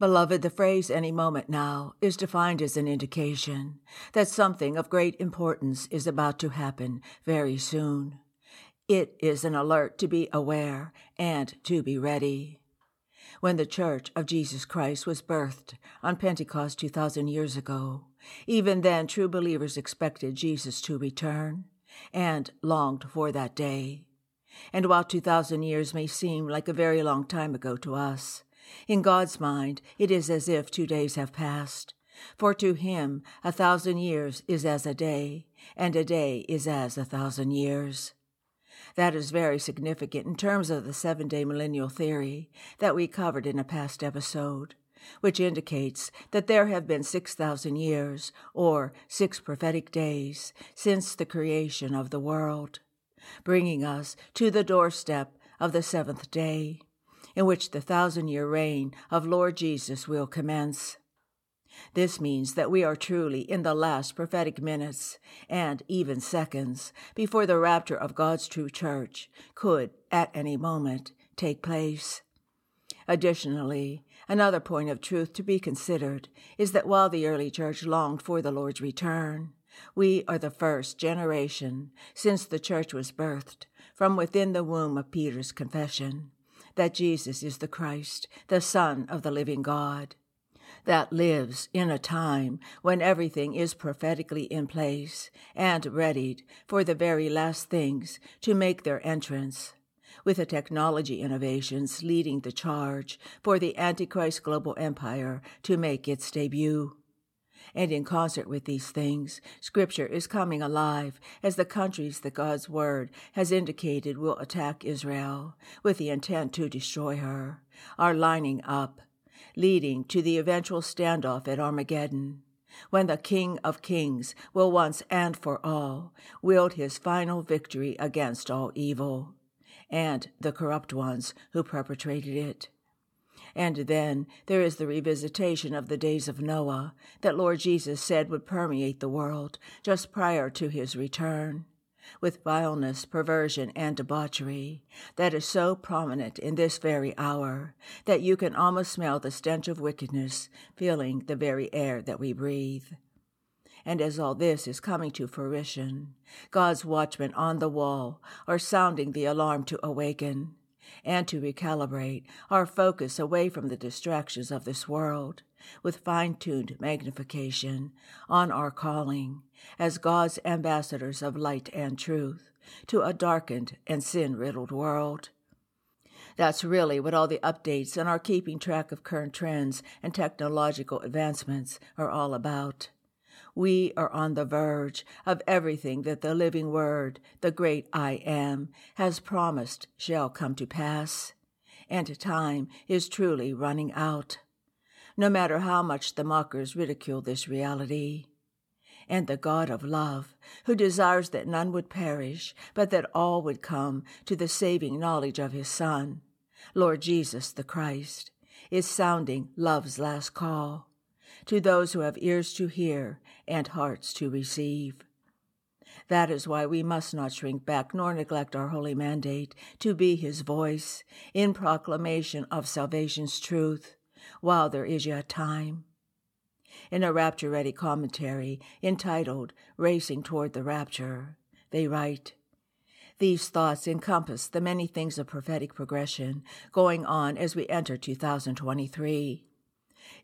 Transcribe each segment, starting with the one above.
Beloved, the phrase any moment now is defined as an indication that something of great importance is about to happen very soon. It is an alert to be aware and to be ready. When the Church of Jesus Christ was birthed on Pentecost 2,000 years ago, even then true believers expected Jesus to return and longed for that day. And while 2,000 years may seem like a very long time ago to us, in God's mind it is as if two days have passed. For to him a thousand years is as a day, and a day is as a thousand years. That is very significant in terms of the seven day millennial theory that we covered in a past episode, which indicates that there have been 6,000 years, or six prophetic days, since the creation of the world, bringing us to the doorstep of the seventh day, in which the thousand year reign of Lord Jesus will commence. This means that we are truly in the last prophetic minutes and even seconds before the rapture of God's true church could, at any moment, take place. Additionally, another point of truth to be considered is that while the early church longed for the Lord's return, we are the first generation since the church was birthed from within the womb of Peter's confession that Jesus is the Christ, the Son of the living God that lives in a time when everything is prophetically in place and readied for the very last things to make their entrance, with the technology innovations leading the charge for the Antichrist global empire to make its debut. And in concert with these things, Scripture is coming alive as the countries that God's Word has indicated will attack Israel with the intent to destroy her are lining up leading to the eventual standoff at Armageddon, when the King of Kings will once and for all wield his final victory against all evil and the corrupt ones who perpetrated it. And then there is the revisitation of the days of Noah that Lord Jesus said would permeate the world just prior to his return with vileness, perversion, and debauchery that is so prominent in this very hour that you can almost smell the stench of wickedness filling the very air that we breathe. And as all this is coming to fruition, God's watchmen on the wall are sounding the alarm to awaken and to recalibrate our focus away from the distractions of this world with fine tuned magnification on our calling as God's ambassadors of light and truth to a darkened and sin riddled world. That's really what all the updates and our keeping track of current trends and technological advancements are all about. We are on the verge of everything that the living word, the great I am, has promised shall come to pass. And time is truly running out no matter how much the mockers ridicule this reality. And the God of love, who desires that none would perish, but that all would come to the saving knowledge of his Son, Lord Jesus the Christ, is sounding love's last call to those who have ears to hear and hearts to receive. That is why we must not shrink back nor neglect our holy mandate to be his voice in proclamation of salvation's truth while there is yet time. In a rapture ready commentary entitled Racing Toward the Rapture, they write, these thoughts encompass the many things of prophetic progression going on as we enter 2023.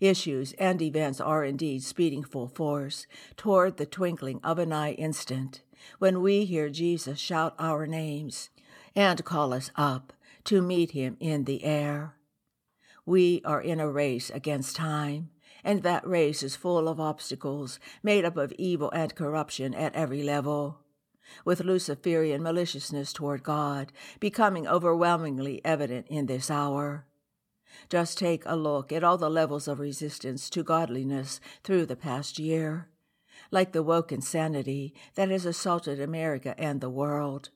Issues and events are indeed speeding full force toward the twinkling of an eye instant when we hear Jesus shout our names and call us up to meet him in the air. We are in a race against time, and that race is full of obstacles made up of evil and corruption at every level. With Luciferian maliciousness toward God becoming overwhelmingly evident in this hour. Just take a look at all the levels of resistance to godliness through the past year. like the woke insanity that has assaulted America and the world,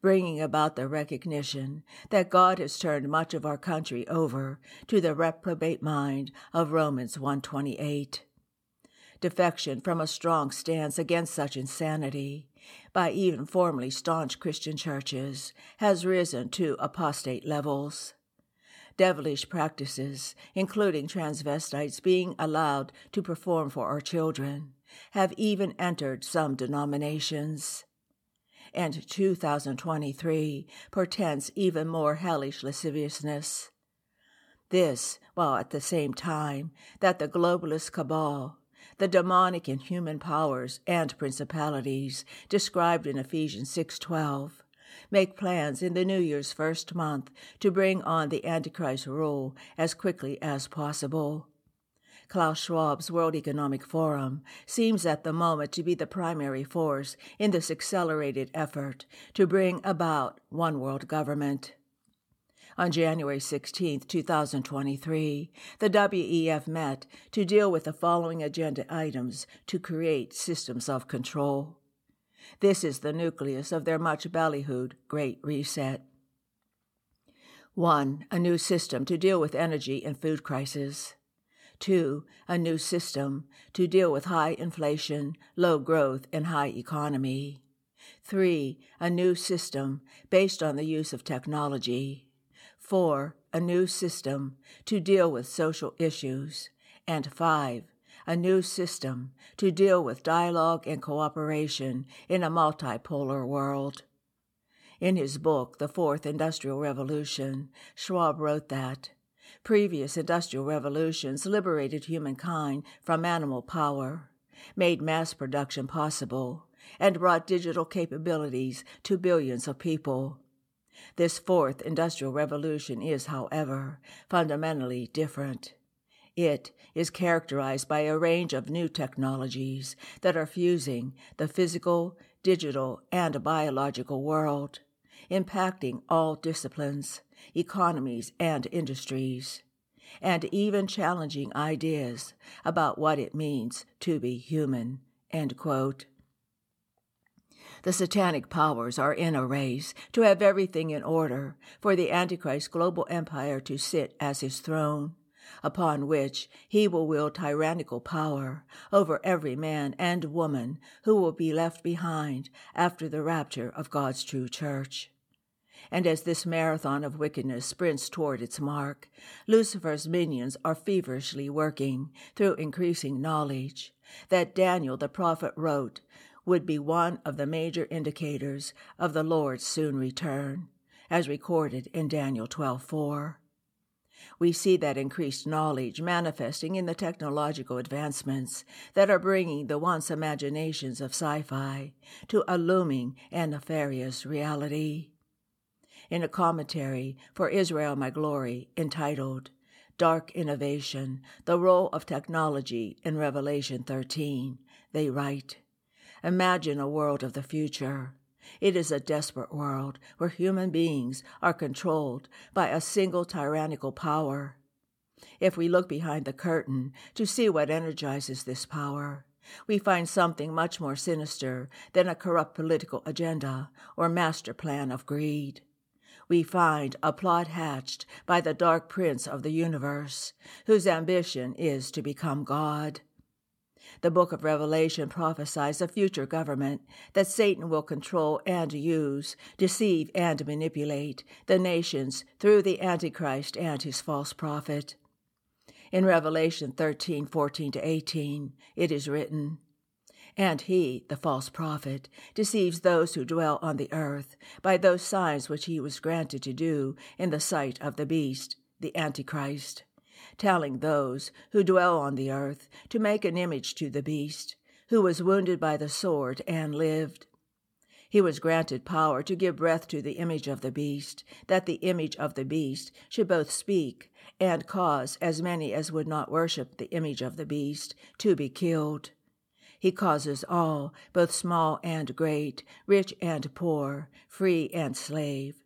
bringing about the recognition that God has turned much of our country over to the reprobate mind of Romans 128. Defection from a strong stance against such insanity by even formerly staunch Christian churches has risen to apostate levels devilish practices, including transvestites being allowed to perform for our children, have even entered some denominations. And 2023 portends even more hellish lasciviousness. This, while at the same time that the globalist cabal, the demonic and human powers and principalities described in Ephesians 6:12 make plans in the New Year's first month to bring on the Antichrist rule as quickly as possible. Klaus Schwab's World Economic Forum seems at the moment to be the primary force in this accelerated effort to bring about one world government. On January 16, 2023, the WEF met to deal with the following agenda items to create systems of control. This is the nucleus of their much ballyhooed Great Reset. 1. A new system to deal with energy and food crisis. 2. A new system to deal with high inflation, low growth, and high economy. 3. A new system based on the use of technology. 4. A new system to deal with social issues. And 5 a new system to deal with dialogue and cooperation in a multipolar world. In his book, The Fourth Industrial Revolution, Schwab wrote that previous industrial revolutions liberated humankind from animal power, made mass production possible, and brought digital capabilities to billions of people. This fourth industrial revolution is, however, fundamentally different. It is characterized by a range of new technologies that are fusing the physical, digital, and biological world, impacting all disciplines, economies, and industries, and even challenging ideas about what it means to be human. The satanic powers are in a race to have everything in order for the Antichrist global empire to sit as his throne upon which he will wield tyrannical power over every man and woman who will be left behind after the rapture of God's true church. And as this marathon of wickedness sprints toward its mark, Lucifer's minions are feverishly working through increasing knowledge that Daniel the prophet wrote would be one of the major indicators of the Lord's soon return, as recorded in Daniel 12:4. We see that increased knowledge manifesting in the technological advancements that are bringing the once imaginations of sci fi to a looming and nefarious reality. In a commentary for Israel My Glory entitled Dark Innovation The Role of Technology in Revelation 13, they write Imagine a world of the future it is a desperate world where human beings are controlled by a single tyrannical power. If we look behind the curtain to see what energizes this power, we find something much more sinister than a corrupt political agenda or master plan of greed. We find a plot hatched by the dark prince of the universe, whose ambition is to become God. The book of Revelation prophesies a future government that Satan will control and use, deceive and manipulate the nations through the Antichrist and his false prophet. In Revelation 13, 14 to 18, it is written, And he, the false prophet, deceives those who dwell on the earth by those signs which he was granted to do in the sight of the beast, the Antichrist telling those who dwell on the earth to make an image to the beast, who was wounded by the sword and lived. He was granted power to give breath to the image of the beast, that the image of the beast should both speak and cause as many as would not worship the image of the beast to be killed. He causes all, both small and great, rich and poor, free and slave,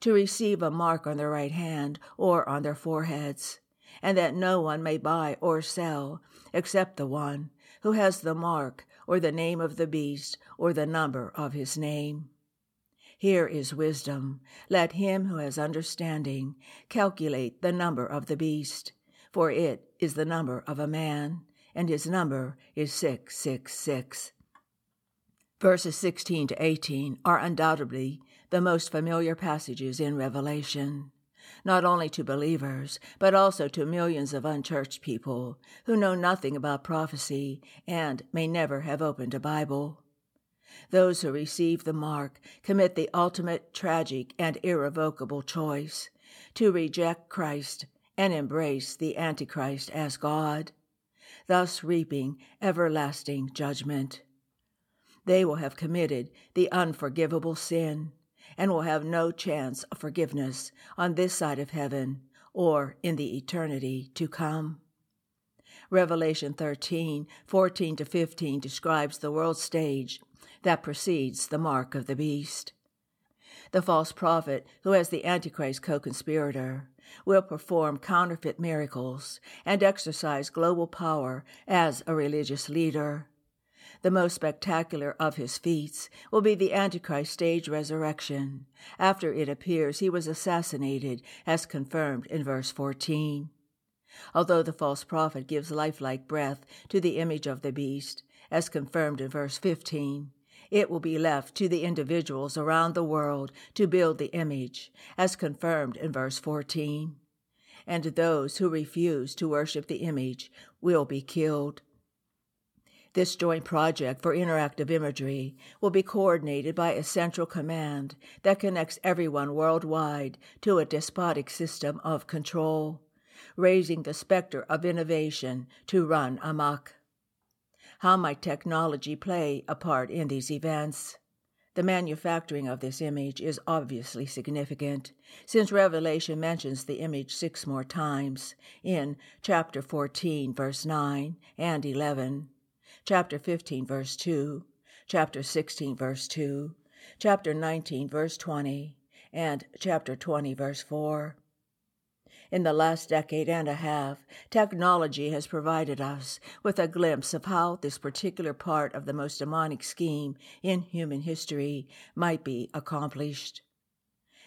to receive a mark on their right hand or on their foreheads and that no one may buy or sell except the one who has the mark or the name of the beast or the number of his name. Here is wisdom. Let him who has understanding calculate the number of the beast, for it is the number of a man, and his number is 666. Verses 16 to 18 are undoubtedly the most familiar passages in Revelation, not only to believers, but also to millions of unchurched people who know nothing about prophecy and may never have opened a Bible. Those who receive the mark commit the ultimate tragic and irrevocable choice to reject Christ and embrace the Antichrist as God, thus reaping everlasting judgment. They will have committed the unforgivable sin and will have no chance of forgiveness on this side of heaven or in the eternity to come. Revelation 13, 14 to 15 describes the world stage that precedes the mark of the beast. The false prophet, who the Antichrist co conspirator, will perform counterfeit miracles and exercise global power as a religious leader. The most spectacular of his feats will be the Antichrist stage resurrection, after it appears he was assassinated, as confirmed in verse 14. Although the false prophet gives lifelike breath to the image of the beast, as confirmed in verse 15, it will be left to the individuals around the world to build the image, as confirmed in verse 14. And those who refuse to worship the image will be killed. This joint project for interactive imagery will be coordinated by a central command that connects everyone worldwide to a despotic system of control, raising the specter of innovation to run amok. How might technology play a part in these events? The manufacturing of this image is obviously significant, since Revelation mentions the image six more times in chapter 14, verse 9 and 11, chapter 15, verse 2, chapter 16, verse 2, chapter 19, verse 20, and chapter 20, verse 4. In the last decade and a half, technology has provided us with a glimpse of how this particular part of the most demonic scheme in human history might be accomplished.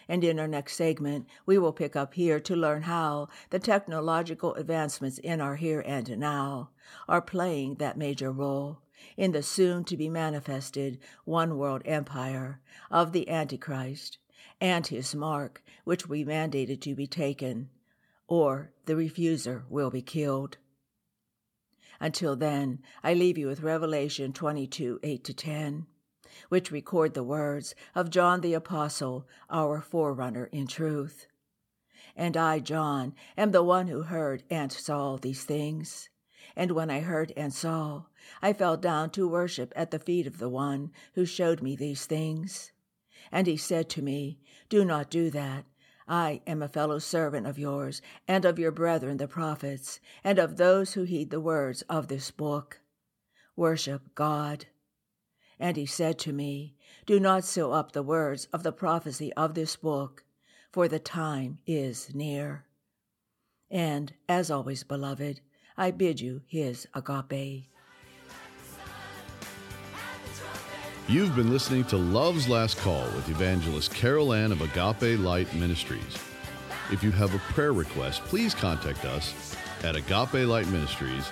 And in our next segment, we will pick up here to learn how the technological advancements in our here and now are playing that major role in the soon to be manifested one world empire of the Antichrist and his mark, which we mandated to be taken or the refuser will be killed. Until then, I leave you with Revelation 22 8 to 10, which record the words of John the Apostle, our forerunner in truth. And I, John, am the one who heard and saw these things. And when I heard and saw, I fell down to worship at the feet of the one who showed me these things. And he said to me, Do not do that. I am a fellow servant of yours, and of your brethren the prophets, and of those who heed the words of this book. Worship God. And he said to me, Do not seal up the words of the prophecy of this book, for the time is near. And, as always, beloved, I bid you his agape. You've been listening to Love's Last Call with evangelist Carol Ann of Agape Light Ministries. If you have a prayer request, please contact us at Agape Light Ministries,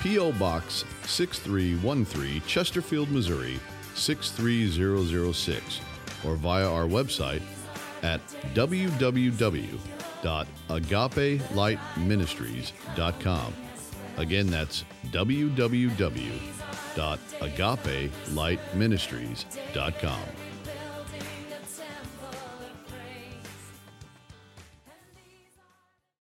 P.O. Box 6313, Chesterfield, Missouri 63006, or via our website at www.agapelightministries.com. Again, that's www.agapelightministries.com.